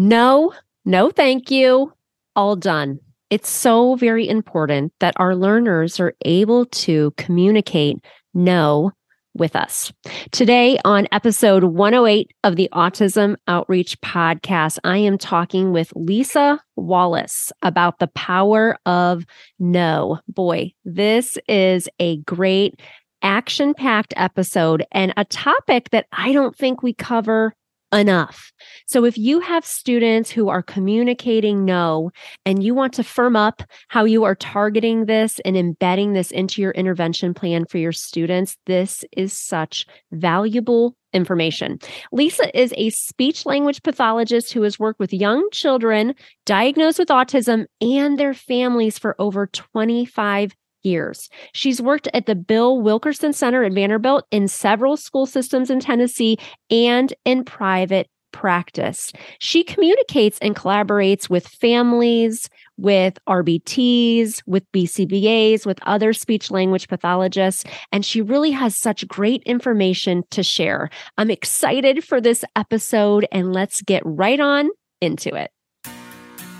No, no, thank you. All done. It's so very important that our learners are able to communicate no with us. Today, on episode 108 of the Autism Outreach Podcast, I am talking with Lisa Wallace about the power of no. Boy, this is a great action packed episode and a topic that I don't think we cover enough. So if you have students who are communicating no and you want to firm up how you are targeting this and embedding this into your intervention plan for your students, this is such valuable information. Lisa is a speech language pathologist who has worked with young children diagnosed with autism and their families for over 25 years. She's worked at the Bill Wilkerson Center at Vanderbilt in several school systems in Tennessee and in private practice. She communicates and collaborates with families, with RBTs, with BCBAs, with other speech language pathologists, and she really has such great information to share. I'm excited for this episode, and let's get right on into it.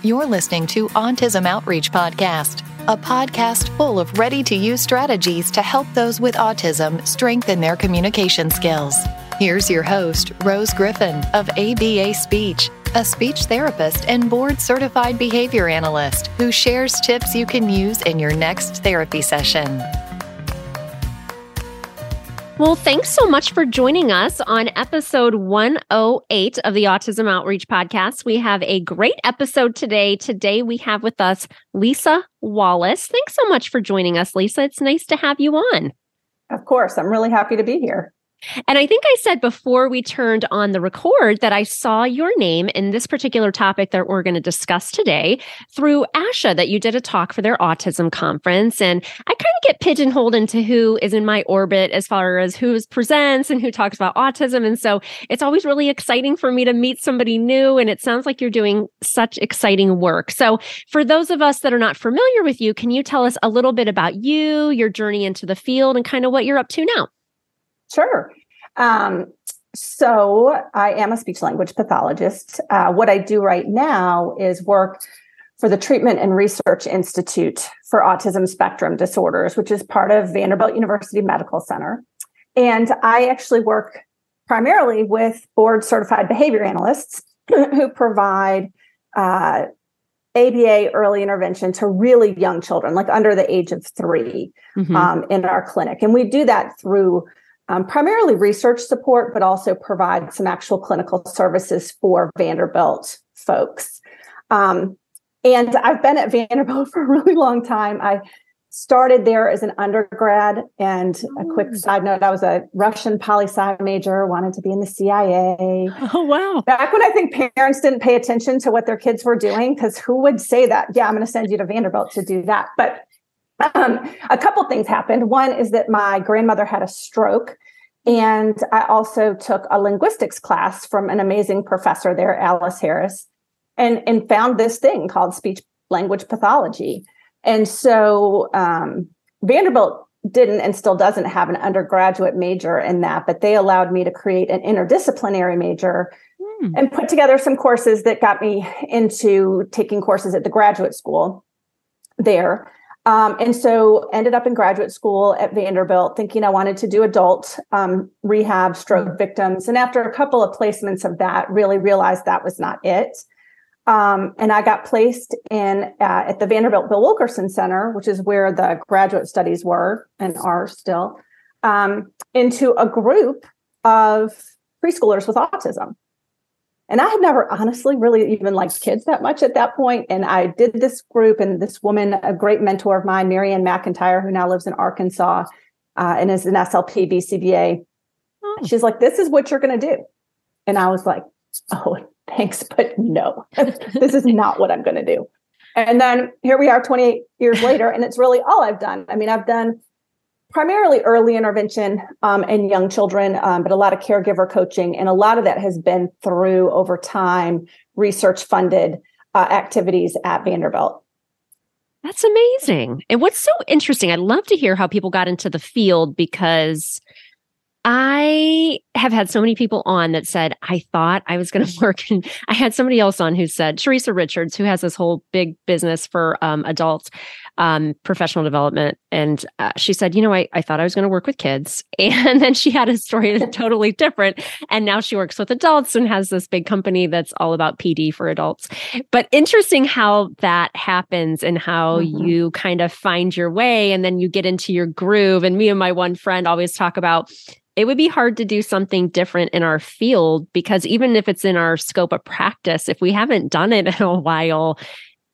You're listening to Autism Outreach Podcast a podcast full of ready to use strategies to help those with autism strengthen their communication skills. Here's your host, Rose Griffin of ABA Speech, a speech therapist and board certified behavior analyst who shares tips you can use in your next therapy session. Well, thanks so much for joining us on episode 108 of the Autism Outreach Podcast. We have a great episode today. Today, we have with us Lisa Wallace. Thanks so much for joining us, Lisa. It's nice to have you on. Of course. I'm really happy to be here. And I think I said before we turned on the record that I saw your name in this particular topic that we're going to discuss today through ASHA, that you did a talk for their autism conference. And I kind of get pigeonholed into who is in my orbit as far as who presents and who talks about autism. And so it's always really exciting for me to meet somebody new. And it sounds like you're doing such exciting work. So for those of us that are not familiar with you, can you tell us a little bit about you, your journey into the field, and kind of what you're up to now? Sure. Um, so I am a speech language pathologist. Uh, what I do right now is work for the Treatment and Research Institute for Autism Spectrum Disorders, which is part of Vanderbilt University Medical Center. And I actually work primarily with board certified behavior analysts who provide uh, ABA early intervention to really young children, like under the age of 3 mm-hmm. um, in our clinic. And we do that through um, primarily research support, but also provide some actual clinical services for Vanderbilt folks. Um, and I've been at Vanderbilt for a really long time. I started there as an undergrad. And a quick mm. side note, I was a Russian poli sci major, wanted to be in the CIA. Oh, wow. Back when I think parents didn't pay attention to what their kids were doing, because who would say that? Yeah, I'm going to send you to Vanderbilt to do that. But um, a couple things happened. One is that my grandmother had a stroke. And I also took a linguistics class from an amazing professor there, Alice Harris, and, and found this thing called speech language pathology. And so um, Vanderbilt didn't and still doesn't have an undergraduate major in that, but they allowed me to create an interdisciplinary major mm. and put together some courses that got me into taking courses at the graduate school there. Um, and so ended up in graduate school at Vanderbilt thinking I wanted to do adult um, rehab stroke mm-hmm. victims. And after a couple of placements of that, really realized that was not it. Um, and I got placed in uh, at the Vanderbilt Bill Wilkerson Center, which is where the graduate studies were and are still, um, into a group of preschoolers with autism. And I had never honestly really even liked kids that much at that point. And I did this group, and this woman, a great mentor of mine, Marianne McIntyre, who now lives in Arkansas uh, and is an SLP BCBA. Oh. She's like, This is what you're going to do. And I was like, Oh, thanks, but no, this is not what I'm going to do. And then here we are 28 years later, and it's really all I've done. I mean, I've done primarily early intervention um, young children, um, but a lot of caregiver coaching. And a lot of that has been through over time research funded uh, activities at Vanderbilt. That's amazing. And what's so interesting, I'd love to hear how people got into the field because I have had so many people on that said, I thought I was going to work. And I had somebody else on who said, Teresa Richards, who has this whole big business for um, adults um, professional development. And uh, she said, You know, I, I thought I was going to work with kids. And then she had a story that's totally different. And now she works with adults and has this big company that's all about PD for adults. But interesting how that happens and how mm-hmm. you kind of find your way and then you get into your groove. And me and my one friend always talk about it would be hard to do something different in our field because even if it's in our scope of practice, if we haven't done it in a while,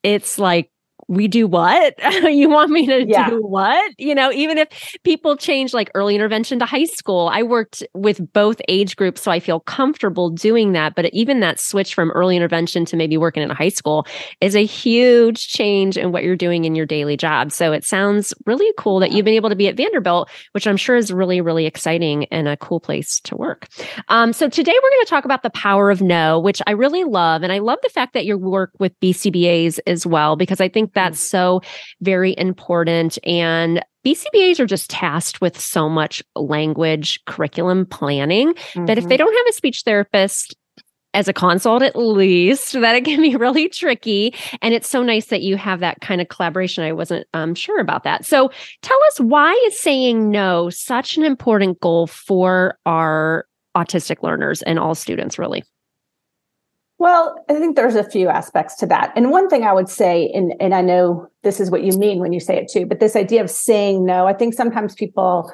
it's like we do what? you want me to yeah. do what? You know, even if people change like early intervention to high school, I worked with both age groups, so I feel comfortable doing that. But even that switch from early intervention to maybe working in a high school is a huge change in what you're doing in your daily job. So it sounds really cool that you've been able to be at Vanderbilt, which I'm sure is really, really exciting and a cool place to work. Um, so today we're going to talk about the power of no, which I really love. And I love the fact that you work with BCBAs as well, because I think that's so very important. And BCBAs are just tasked with so much language curriculum planning mm-hmm. that if they mm-hmm. don't have a speech therapist as a consult at least that it can be really tricky and it's so nice that you have that kind of collaboration i wasn't um, sure about that so tell us why is saying no such an important goal for our autistic learners and all students really well, I think there's a few aspects to that. And one thing I would say, and, and I know this is what you mean when you say it too, but this idea of saying no, I think sometimes people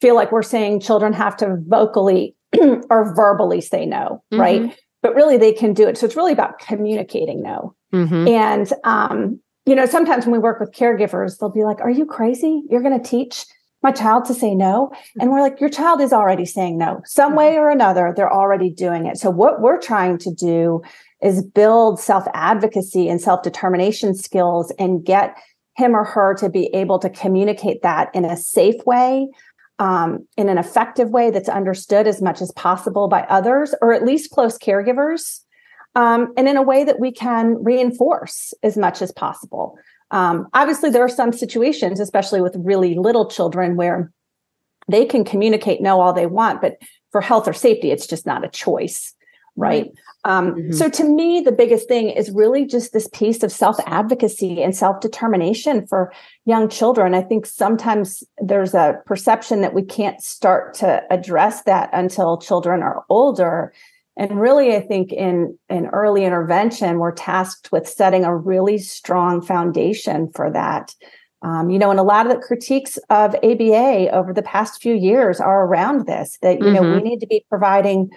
feel like we're saying children have to vocally or verbally say no, mm-hmm. right? But really they can do it. So it's really about communicating no. Mm-hmm. And, um, you know, sometimes when we work with caregivers, they'll be like, Are you crazy? You're going to teach my child to say no. And we're like, your child is already saying no, some way or another. They're already doing it. So what we're trying to do is build self advocacy and self determination skills and get him or her to be able to communicate that in a safe way, um, in an effective way that's understood as much as possible by others or at least close caregivers. Um, and in a way that we can reinforce as much as possible. Um, obviously, there are some situations, especially with really little children, where they can communicate no all they want, but for health or safety, it's just not a choice, right? Um, mm-hmm. So, to me, the biggest thing is really just this piece of self advocacy and self determination for young children. I think sometimes there's a perception that we can't start to address that until children are older. And really, I think in, in early intervention, we're tasked with setting a really strong foundation for that. Um, you know, and a lot of the critiques of ABA over the past few years are around this that, you mm-hmm. know, we mm-hmm. need to be providing,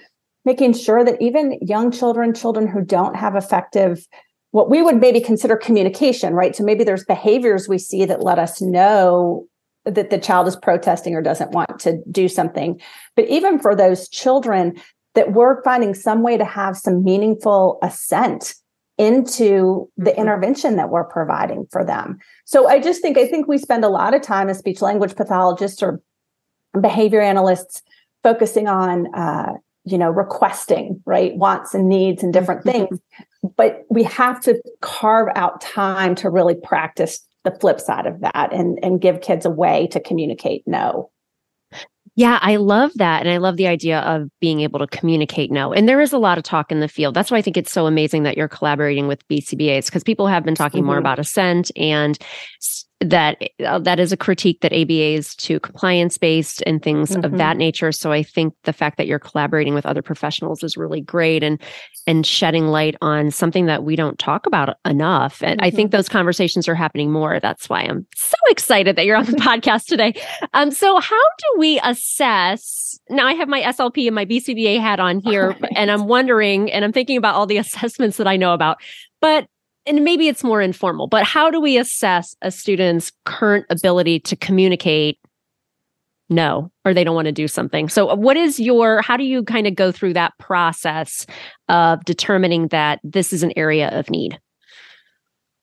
making sure that even young children, children who don't have effective, what we would maybe consider communication, right? So maybe there's behaviors we see that let us know that the child is protesting or doesn't want to do something. But even for those children, that we're finding some way to have some meaningful assent into the mm-hmm. intervention that we're providing for them. So I just think I think we spend a lot of time as speech language pathologists or behavior analysts focusing on uh, you know requesting right wants and needs and different mm-hmm. things but we have to carve out time to really practice the flip side of that and and give kids a way to communicate no yeah, I love that. And I love the idea of being able to communicate no. And there is a lot of talk in the field. That's why I think it's so amazing that you're collaborating with BCBAs because people have been talking mm-hmm. more about assent and that uh, that is a critique that ABA is too compliance based and things mm-hmm. of that nature. So I think the fact that you're collaborating with other professionals is really great and and shedding light on something that we don't talk about enough. And mm-hmm. I think mm-hmm. those conversations are happening more. That's why I'm so excited that you're on the podcast today. Um, so how do we assess? Now I have my SLP and my BCBA hat on here, right. and I'm wondering, and I'm thinking about all the assessments that I know about. But and maybe it's more informal, but how do we assess a student's current ability to communicate no or they don't want to do something? So, uh, what is your, how do you kind of go through that process of determining that this is an area of need?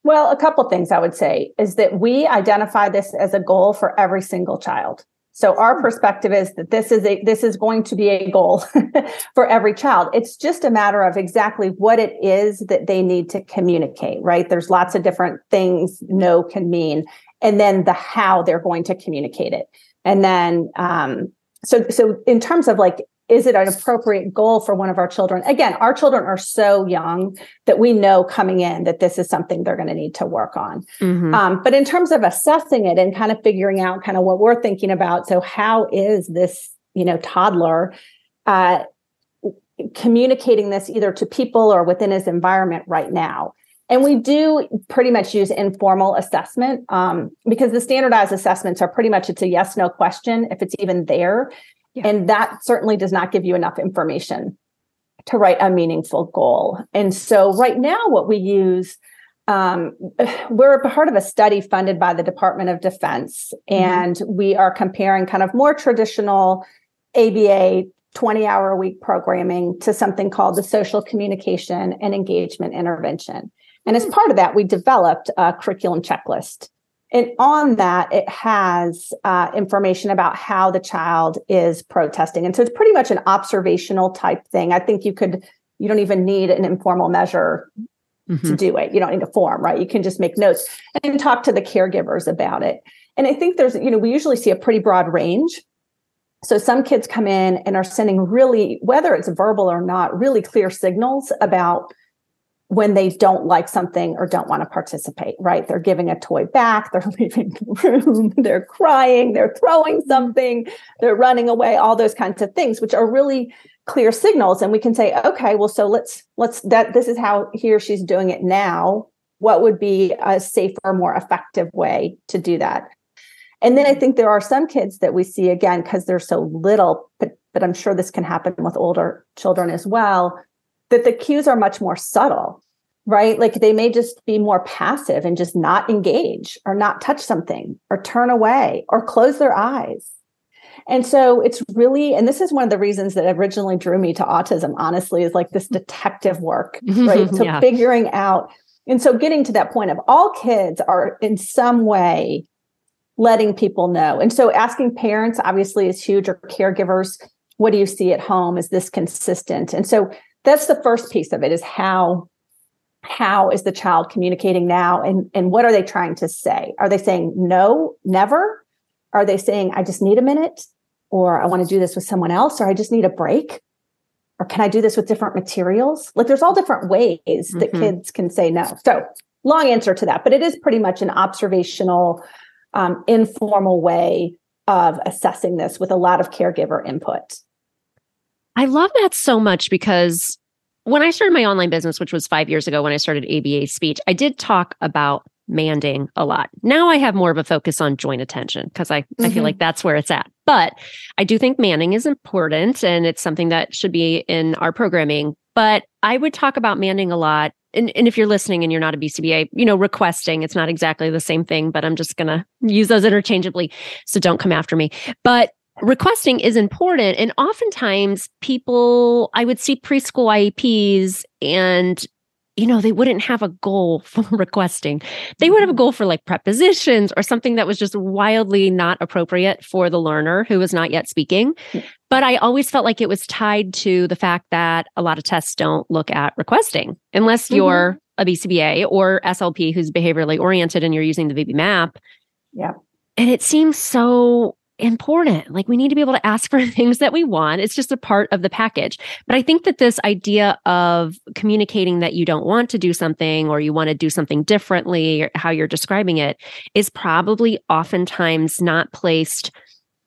Well, a couple things I would say is that we identify this as a goal for every single child. So our perspective is that this is a this is going to be a goal for every child. It's just a matter of exactly what it is that they need to communicate, right? There's lots of different things no can mean, and then the how they're going to communicate it. And then um, so so in terms of like is it an appropriate goal for one of our children? Again, our children are so young that we know coming in that this is something they're going to need to work on. Mm-hmm. Um, but in terms of assessing it and kind of figuring out kind of what we're thinking about, so how is this, you know, toddler uh, communicating this either to people or within his environment right now? And we do pretty much use informal assessment um, because the standardized assessments are pretty much it's a yes no question if it's even there. Yeah. And that certainly does not give you enough information to write a meaningful goal. And so right now, what we use, um, we're a part of a study funded by the Department of Defense, mm-hmm. and we are comparing kind of more traditional ABA 20 hour a week programming to something called the social communication and engagement intervention. And as part of that, we developed a curriculum checklist. And on that, it has uh, information about how the child is protesting. And so it's pretty much an observational type thing. I think you could, you don't even need an informal measure mm-hmm. to do it. You don't need a form, right? You can just make notes and talk to the caregivers about it. And I think there's, you know, we usually see a pretty broad range. So some kids come in and are sending really, whether it's verbal or not, really clear signals about when they don't like something or don't want to participate, right? They're giving a toy back, they're leaving the room, they're crying, they're throwing mm-hmm. something, they're running away, all those kinds of things, which are really clear signals. And we can say, okay, well, so let's, let's, that this is how he or she's doing it now. What would be a safer, more effective way to do that? And then I think there are some kids that we see again, because they're so little, but, but I'm sure this can happen with older children as well that the cues are much more subtle, right? Like they may just be more passive and just not engage or not touch something or turn away or close their eyes. And so it's really, and this is one of the reasons that originally drew me to autism, honestly, is like this detective work, right? so yeah. figuring out. And so getting to that point of all kids are in some way letting people know. And so asking parents obviously is huge or caregivers, what do you see at home? Is this consistent? And so that's the first piece of it is how how is the child communicating now and and what are they trying to say? Are they saying no never are they saying i just need a minute or i want to do this with someone else or i just need a break or can i do this with different materials? Like there's all different ways mm-hmm. that kids can say no. So long answer to that but it is pretty much an observational um, informal way of assessing this with a lot of caregiver input I love that so much because when I started my online business, which was five years ago when I started ABA speech, I did talk about manding a lot. Now I have more of a focus on joint attention because I, mm-hmm. I feel mm-hmm. like that's where it's at. But I do think manding is important and it's something that should be in our programming. But I would talk about manding a lot. And, and if you're listening and you're not a BCBA, you know, requesting, it's not exactly the same thing, but I'm just going to use those interchangeably. So don't come after me. But requesting is important. And oftentimes people, I would see preschool IEPs and you know, they wouldn't have a goal for requesting. They would have a mm-hmm. goal for like prepositions or something that was just wildly not appropriate for the learner who was not yet speaking. But I always felt like it was tied to the fact that a lot of tests don't look at requesting unless mm-hmm. you're a BCBA or SLP who's behaviorally oriented and you're using the VB map. Yeah. And it seems so important. Like we need to be able to ask for things that we want. It's just a part of the package. But I think that this idea of communicating that you don't want to do something or you want to do something differently, how you're describing it, is probably oftentimes not placed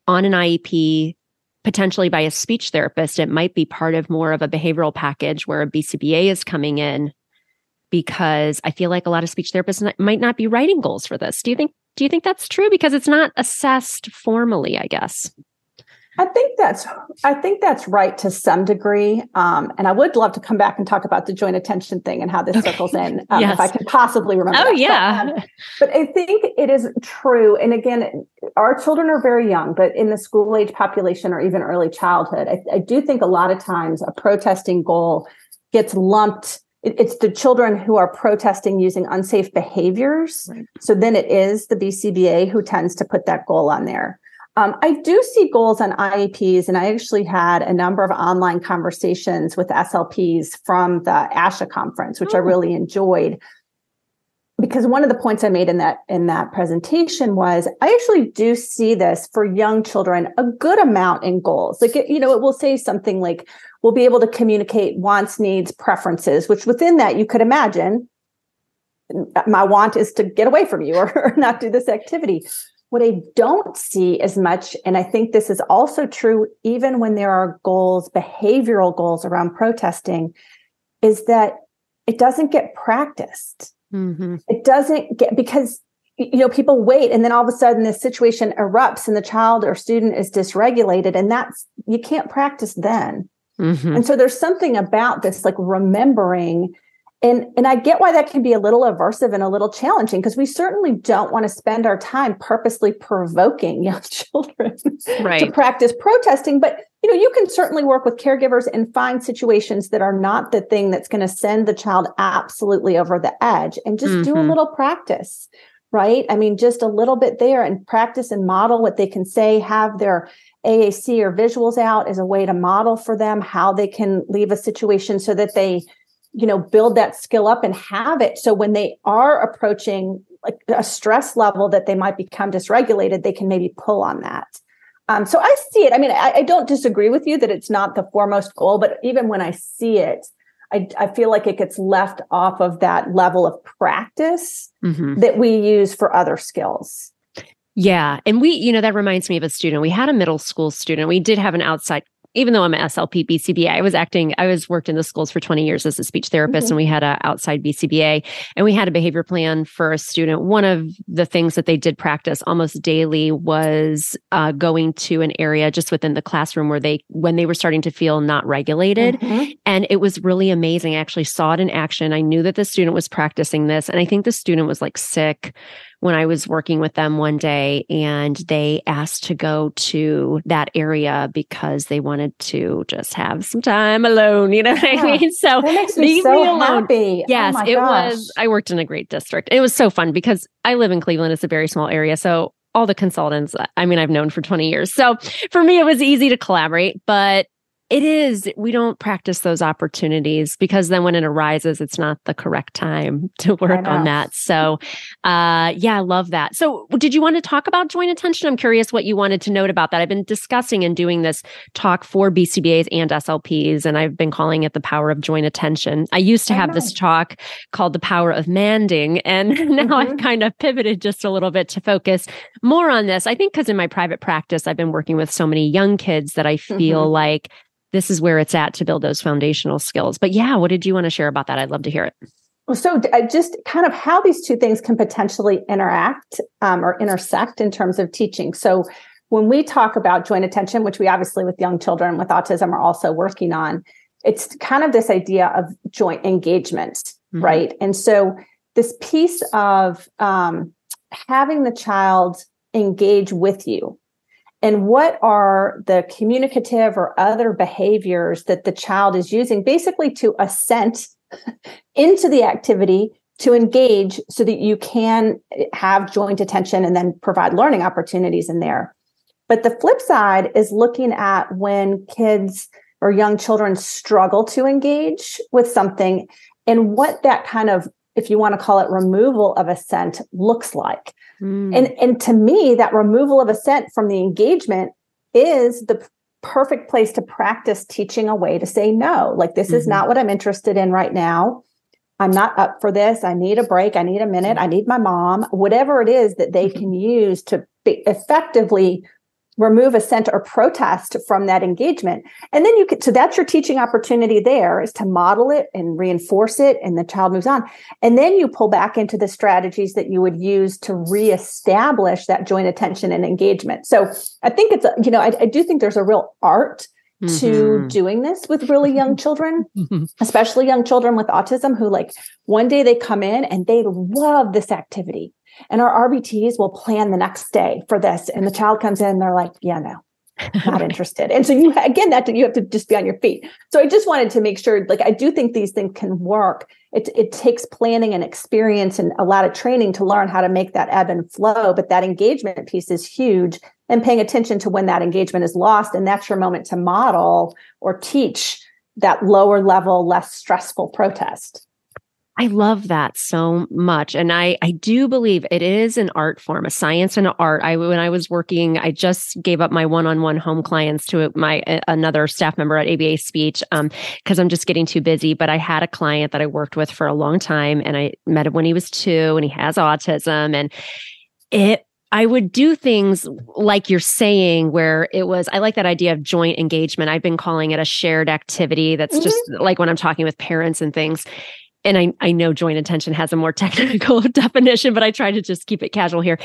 on an IEP potentially by a speech therapist. It might be part of more of a behavioral package where a BCBA is coming in because I feel like a lot of speech therapists might not be writing goals for this. Do you think do you think that's true? Because it's not assessed formally, I guess. I think that's I think that's right to some degree, um, and I would love to come back and talk about the joint attention thing and how this okay. circles in, um, yes. if I can possibly remember. Oh that. yeah, but, um, but, I think it is true. And again, our children are very young, but in the school age population or even early childhood, I, I do think a lot of times a protesting goal gets lumped it's the children who are protesting using unsafe behaviors. Right. So then it is the BCBA who tends to put that goal on there. Um, I do see goals on IEPs, and I actually had a number of online conversations with SLPs from the ASHA conference, which oh. I really enjoyed. Because one of the points I made in that in that presentation was I actually do see this for young children a good amount in goals. Like it, you know, it will say something like we'll be able to communicate wants, needs, preferences, which within that you could imagine my want is to get away from you or, or not do this activity. What I don't see as much, and I think this is also true even when there are goals, behavioral goals around protesting, is that it doesn't get practiced. Mm-hmm. It doesn't get because you know people wait and then all of a sudden this situation erupts and the child or student is dysregulated and that's you can't practice then. Mm-hmm. And so there's something about this like remembering and and i get why that can be a little aversive and a little challenging because we certainly don't want to spend our time purposely provoking young children right. to practice protesting but you know you can certainly work with caregivers and find situations that are not the thing that's going to send the child absolutely over the edge and just mm-hmm. do a mm-hmm. little practice right i mean just a little bit there and practice and model what they can say have their AAC or visuals out as a way to model for them how they can leave a situation so that they you know build that skill up and have it so when they are approaching like a stress level that they might become dysregulated they can maybe pull on that um, so i see it i mean I, I, don't disagree with you that it's not the foremost goal but even when i see it i, I feel like it gets left off of that level of practice mm-hmm. that we use for other skills yeah. And we, you know, that reminds me of a student. We had a middle school student. We did have an outside even though I'm an SLP BCBA, I was acting, I was worked in the schools for 20 years as a speech therapist, mm-hmm. and we had a outside BCBA, and we had a behavior plan for a student. One of the things that they did practice almost daily was uh, going to an area just within the classroom where they, when they were starting to feel not regulated, mm-hmm. and it was really amazing. I actually saw it in action. I knew that the student was practicing this, and I think the student was like sick when I was working with them one day and they asked to go to that area because they wanted to just have some time alone. You know what yeah. I mean? So that makes me so me happy. Oh yes, oh it gosh. was. I worked in a great district. It was so fun because I live in Cleveland. It's a very small area. So all the consultants, I mean, I've known for 20 years. So for me, it was easy to collaborate, but it is. We don't practice those opportunities because then when it arises, it's not the correct time to work on that. So, uh, yeah, I love that. So, did you want to talk about joint attention? I'm curious what you wanted to note about that. I've been discussing and doing this talk for BCBAs and SLPs, and I've been calling it the power of joint attention. I used to have this talk called the power of manding, and now mm-hmm. I've kind of pivoted just a little bit to focus more on this. I think because in my private practice, I've been working with so many young kids that I feel mm-hmm. like this is where it's at to build those foundational skills. But yeah, what did you want to share about that? I'd love to hear it. Well, so just kind of how these two things can potentially interact um, or intersect in terms of teaching. So when we talk about joint attention, which we obviously with young children with autism are also working on, it's kind of this idea of joint engagement, mm-hmm. right? And so this piece of um, having the child engage with you and what are the communicative or other behaviors that the child is using basically to assent into the activity to engage so that you can have joint attention and then provide learning opportunities in there. But the flip side is looking at when kids or young children struggle to engage with something and what that kind of, if you want to call it removal of assent, looks like. Mm. And and to me, that removal of assent from the engagement is the perfect place to practice teaching a way to say no. Like this mm-hmm. is not what I'm interested in right now. I'm not up for this. I need a break. I need a minute. I need my mom. Whatever it is that they mm-hmm. can use to be effectively remove assent or protest from that engagement. And then you can so that's your teaching opportunity there is to model it and reinforce it and the child moves on. And then you pull back into the strategies that you would use to reestablish that joint attention and engagement. So i think it's you know i, I do think there's a real art to mm-hmm. doing this with really young children, especially young children with autism who like one day they come in and they love this activity. And our RBTs will plan the next day for this. And the child comes in they're like, yeah, no, not interested. And so you, again, that you have to just be on your feet. So I just wanted to make sure, like, I do think these things can work. It, it takes planning and experience and a lot of training to learn how to make that ebb and flow. But that engagement piece is huge and paying attention to when that engagement is lost. And that's your moment to model or teach that lower level, less stressful protest. I love that so much. And I, I do believe it is an art form, a science and an art. I, when I was working, I just gave up my one-on-one home clients to my, another staff member at ABA speech. Um, cause I'm just getting too busy. But I had a client that I worked with for a long time and I met him when he was two and he has autism and it I would do things like you're saying, where it was, I like that idea of joint engagement. I've been calling it a shared activity. That's mm-hmm. just like when I'm talking with parents and things and I, I know joint attention has a more technical definition, but I try to just keep it casual here.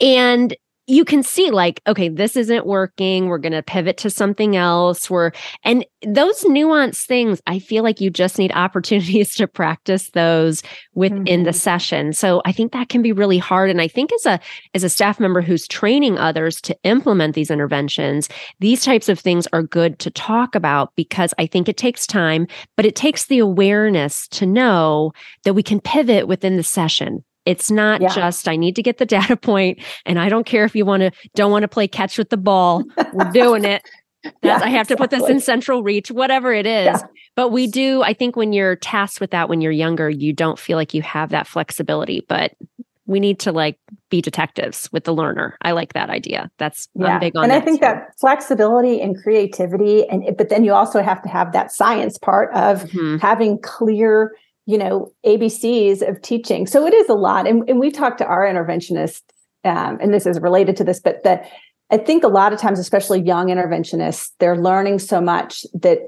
And you can see like okay this isn't working. We're going to pivot to something else. We're and those nuanced things i feel like you just need opportunities to practice those within mm-hmm. the session. So i think that can be really hard. And i think as a as a staff member who's training others to implement these interventions these types of things are good to talk about because i think it takes time but it takes the awareness to know that we can pivot within the session it's not yeah. just I need to get the data point and I don't care if you want to don't want to play catch with the ball. We're doing it. yeah, I have to put this in central reach, whatever it is. Yeah. But we do, I think when you're tasked with that when you're younger, you don't feel like you have that flexibility. But we need to like be detectives with the learner. I like that idea. That's yeah. I'm big on. And I think that flexibility and creativity, and but then you also have to have that science part of mm-hmm. having clear you know abcs of teaching. So it is a lot. And, and we talked to our interventionists um, and this is related to this but that i think a lot of times especially young interventionists they're learning so much that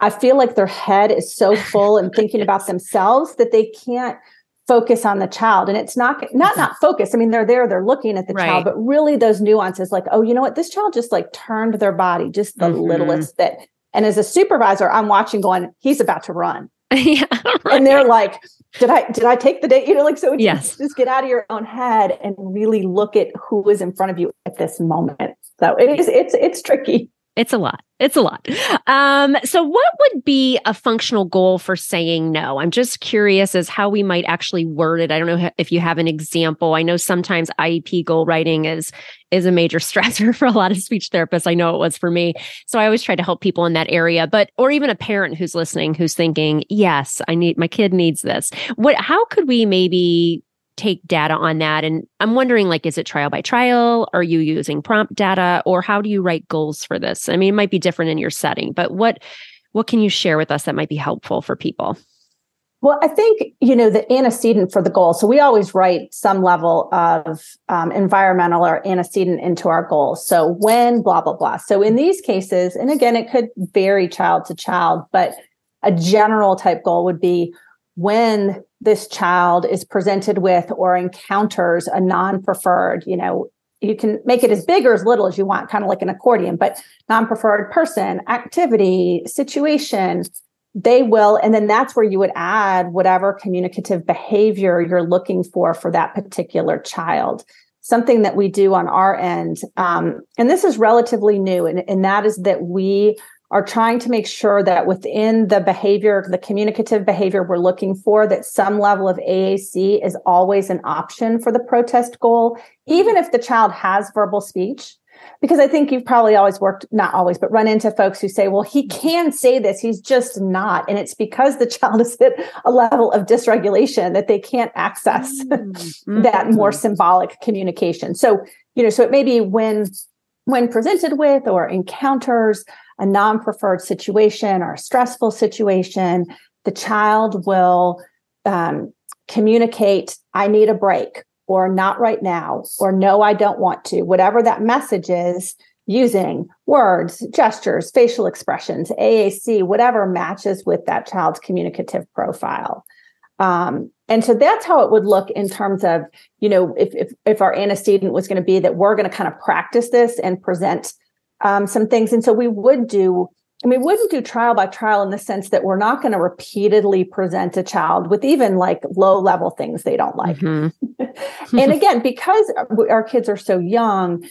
i feel like their head is so full and thinking about themselves that they can't focus on the child. And it's not not not focus i mean they're there they're looking at the right. child but really those nuances like oh you know what? This child just like turned their body just the mm-hmm. littlest bit. And as a supervisor i'm watching going he's about to run yeah, right. and they're like, did I did I take the date? You know, like so. Yes, just get out of your own head and really look at who is in front of you at this moment. So it is it's it's tricky. It's a lot. It's a lot. Um, so, what would be a functional goal for saying no? I'm just curious as how we might actually word it. I don't know if you have an example. I know sometimes IEP goal writing is is a major stressor for a lot of speech therapists. I know it was for me. So I always try to help people in that area. But or even a parent who's listening who's thinking, "Yes, I need my kid needs this." What? How could we maybe take data on that and i'm wondering like is it trial by trial are you using prompt data or how do you write goals for this i mean it might be different in your setting but what what can you share with us that might be helpful for people well, I think, you know, the antecedent for the goal. So we always write some level of um, environmental or antecedent into our goals. So when blah, blah, blah. So in these cases, and again, it could vary child to child, but a general type goal would be when this child is presented with or encounters a non-preferred, you know, you can make it as big or as little as you want, kind of like an accordion, but non-preferred person, activity, situation, they will and then that's where you would add whatever communicative behavior you're looking for for that particular child. Something that we do on our end um, and this is relatively new and, and that is that we are trying to make sure that within the behavior, the communicative behavior we're looking for, that some level of AAC is always an option for the protest goal, even if the child has verbal speech. Because I think you've probably always worked, not always, but run into folks who say, well, he can say this, he's just not. And it's because the child is at a level of dysregulation that they can't access mm-hmm. that more symbolic communication. So, you know, so it may be when when presented with or encounters a non preferred situation or a stressful situation, the child will um, communicate, I need a break, or not right now, or no, I don't want to, whatever that message is, using words, gestures, facial expressions, AAC, whatever matches with that child's communicative profile. Um, and so that's how it would look in terms of, you know, if if, if our antecedent was going to be that we're going to kind of practice this and present um, some things. And so we would do, and we wouldn't do trial by trial in the sense that we're not going to repeatedly present a child with even like low level things they don't like. Mm-hmm. and again, because our kids are so young,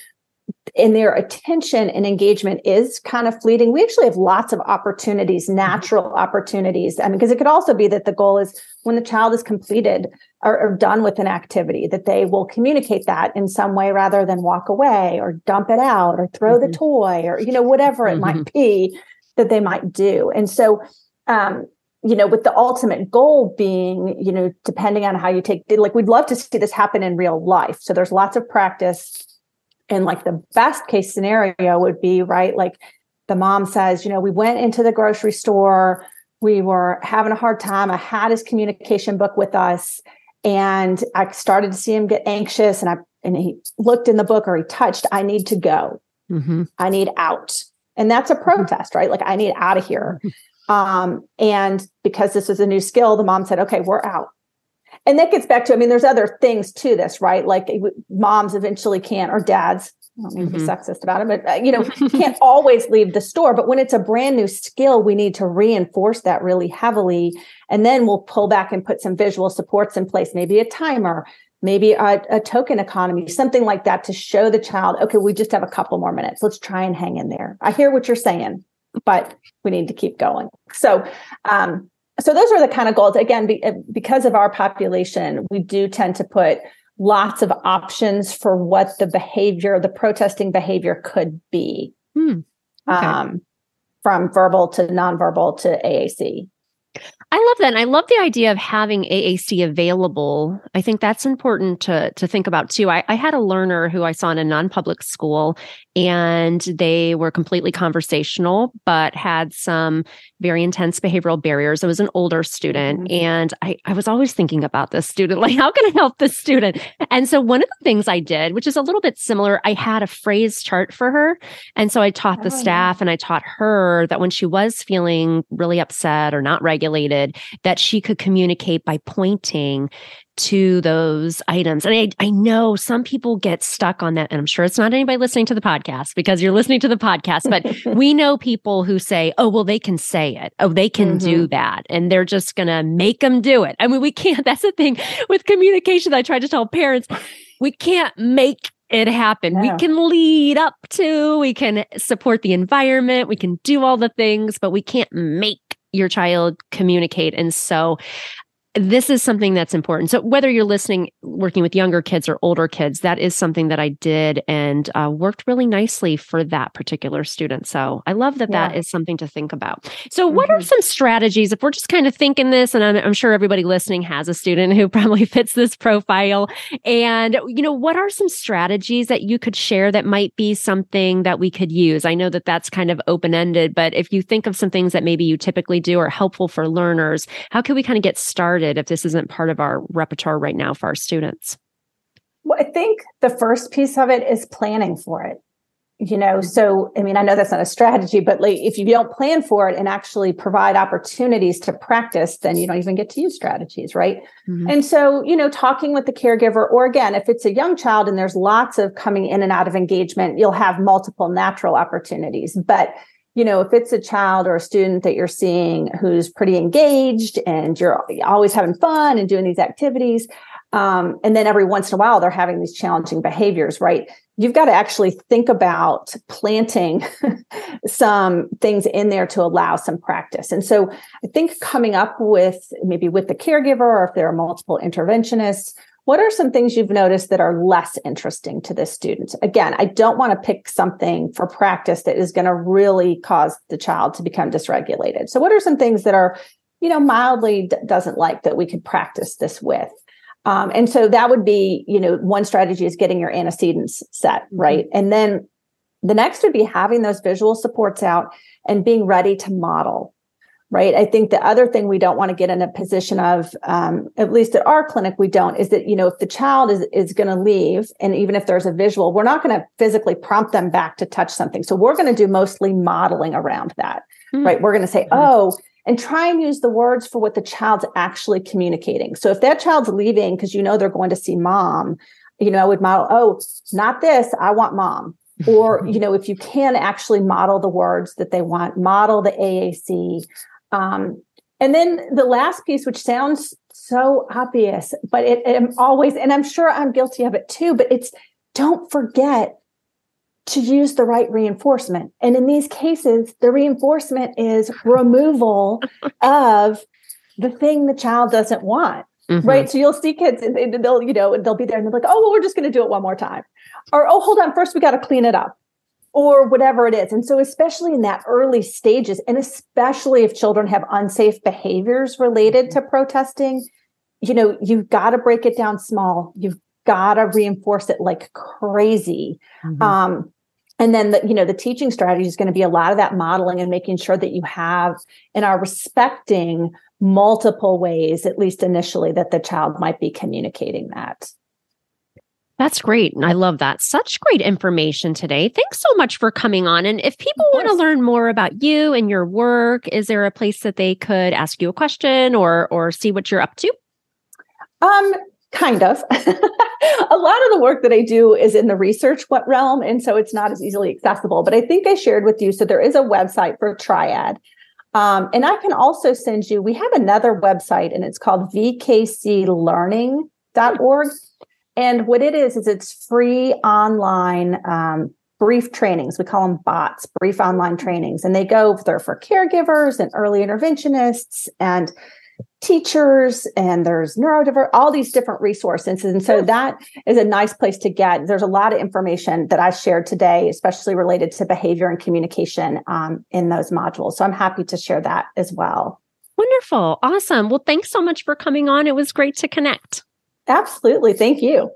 and their attention and engagement is kind of fleeting. We actually have lots of opportunities, mm-hmm. natural opportunities. I mean, because it could also be that the goal is when the child is completed or, or, done with an activity, that they will communicate that in some way rather than walk away or dump it out or throw mm-hmm. the toy or, you know, whatever it mm-hmm. might be that they might do. And so, um, you know, with the ultimate goal being, you know, depending on how you take, like, we'd love to see this happen in real life. So there's lots of practice. And like the best case scenario would be, right? Like the mom says, you know, we went into the grocery store, we were having a hard time. I had his communication book with us, and I started to see him get anxious. And I and he looked in the book or he touched, I need to go. Mm-hmm. I need out. And that's a mm-hmm. protest, right? Like I need out of here. Mm-hmm. Um, and because this was a new skill, the mom said, okay, we're out. And that gets back to, I mean, there's other things to this, right? Like moms eventually can't, or dads, I don't mean to be mm-hmm. sexist about it, but uh, you know, can't always leave the store. But when it's a brand new skill, we need to reinforce that really heavily. And then we'll pull back and put some visual supports in place, maybe a timer, maybe a, a, token economy, something like that to show the child, okay, we just have a couple more minutes. Let's try and hang in there. I hear what you're saying, but we need to keep going. So, um, so those are the kind of goals. Again, be, uh, because of our population, we do tend to put lots of options for what the behavior, the protesting behavior could be. Hmm. Okay. Um, from verbal to nonverbal to AAC. I love that. And I love the idea of having AAC available. I think that's important to, to think about too. I, I had a learner who I saw in a non public school, and they were completely conversational, but had some very intense behavioral barriers. I was an older student, mm-hmm. and I, I was always thinking about this student like, how can I help this student? And so, one of the things I did, which is a little bit similar, I had a phrase chart for her. And so, I taught the oh, staff yeah. and I taught her that when she was feeling really upset or not that she could communicate by pointing to those items. And I, I know some people get stuck on that. And I'm sure it's not anybody listening to the podcast because you're listening to the podcast, but we know people who say, oh, well, they can say it. Oh, they can mm-hmm. do that. And they're just going to make them do it. I mean, we can't, that's the thing with communication. I try to tell parents, we can't make it happen. Yeah. We can lead up to, we can support the environment, we can do all the things, but we can't make your child communicate. And so this is something that's important. So whether you're listening, working with younger kids or older kids, that is something that I did and uh, worked really nicely for that particular student. So I love that yeah. that is something to think about. So what mm-hmm. are some strategies if we're just kind of thinking this, and I'm, I'm sure everybody listening has a student who probably fits this profile, and you know what are some strategies that you could share that might be something that we could use? I know that that's kind of open ended, but if you think of some things that maybe you typically do are helpful for learners, how can we kind of get started? If this isn't part of our repertoire right now for our students? Well, I think the first piece of it is planning for it. You know, so I mean, I know that's not a strategy, but like if you don't plan for it and actually provide opportunities to practice, then you don't even get to use strategies, right? Mm-hmm. And so, you know, talking with the caregiver, or again, if it's a young child and there's lots of coming in and out of engagement, you'll have multiple natural opportunities. But you know, if it's a child or a student that you're seeing who's pretty engaged and you're always having fun and doing these activities, um, and then every once in a while they're having these challenging behaviors, right? You've got to actually think about planting some things in there to allow some practice. And so I think coming up with maybe with the caregiver or if there are multiple interventionists, what are some things you've noticed that are less interesting to this student? Again, I don't want to pick something for practice that is going to really cause the child to become dysregulated. So, what are some things that are, you know, mildly d- doesn't like that we could practice this with? Um, and so that would be, you know, one strategy is getting your antecedents set, mm-hmm. right? And then the next would be having those visual supports out and being ready to model right? I think the other thing we don't want to get in a position of, um, at least at our clinic, we don't, is that, you know, if the child is, is going to leave, and even if there's a visual, we're not going to physically prompt them back to touch something. So we're going to do mostly modeling around that, mm-hmm. right? We're going to say, mm-hmm. oh, and try and use the words for what the child's actually communicating. So if that child's leaving because you know they're going to see mom, you know, I would model, oh, not this, I want mom. or you know if you can actually model the words that they want model the aac um, and then the last piece, which sounds so obvious, but it, it always, and I'm sure I'm guilty of it too, but it's don't forget to use the right reinforcement. And in these cases, the reinforcement is removal of the thing the child doesn't want. Mm-hmm. Right. So you'll see kids and they'll, you know, and they'll be there and they're like, oh, well, we're just going to do it one more time. Or, oh, hold on. First, we got to clean it up or whatever it is. And so, especially in that early stages, and especially if children have unsafe behaviors related to protesting, you know, you've got to break it down small. You've got to reinforce it like crazy. Mm-hmm. Um, and then the, you know the teaching strategy is going to be a lot of that modeling and making sure that you have and are respecting multiple ways at least initially that the child might be communicating that that's great. and I love that. Such great information today. Thanks so much for coming on. And if people want to learn more about you and your work, is there a place that they could ask you a question or or see what you're up to? Um, kind of. a lot of the work that I do is in the research what realm, and so it's not as easily accessible. But I think I shared with you. So there is a website for Triad. Um, and I can also send you, we have another website and it's called vkclearning.org. And what it is, is it's free online um, brief trainings. We call them bots, brief online trainings. And they go, they're for caregivers and early interventionists and teachers and there's neurodiverse all these different resources. And so that is a nice place to get. There's a lot of information that i shared today especially related to behavior and communication um, in those modules. So i'm happy to share that as well. Wonderful. Awesome. Well thanks so much for coming on. It was great to connect absolutely thank you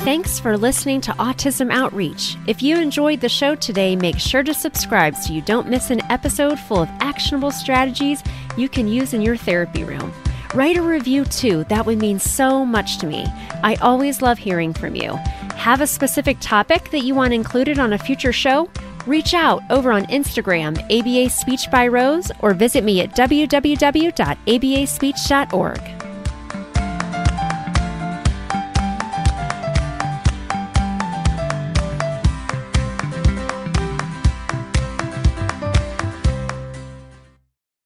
Thanks for listening to Autism Outreach. If you enjoyed the show today, make sure to subscribe so you don't miss an episode full of actionable strategies you can use in your therapy room. Write a review too, that would mean so much to me. I always love hearing from you. Have a specific topic that you want included on a future show? Reach out over on Instagram, ABA Speech by Rose, or visit me at www.abaspeech.org.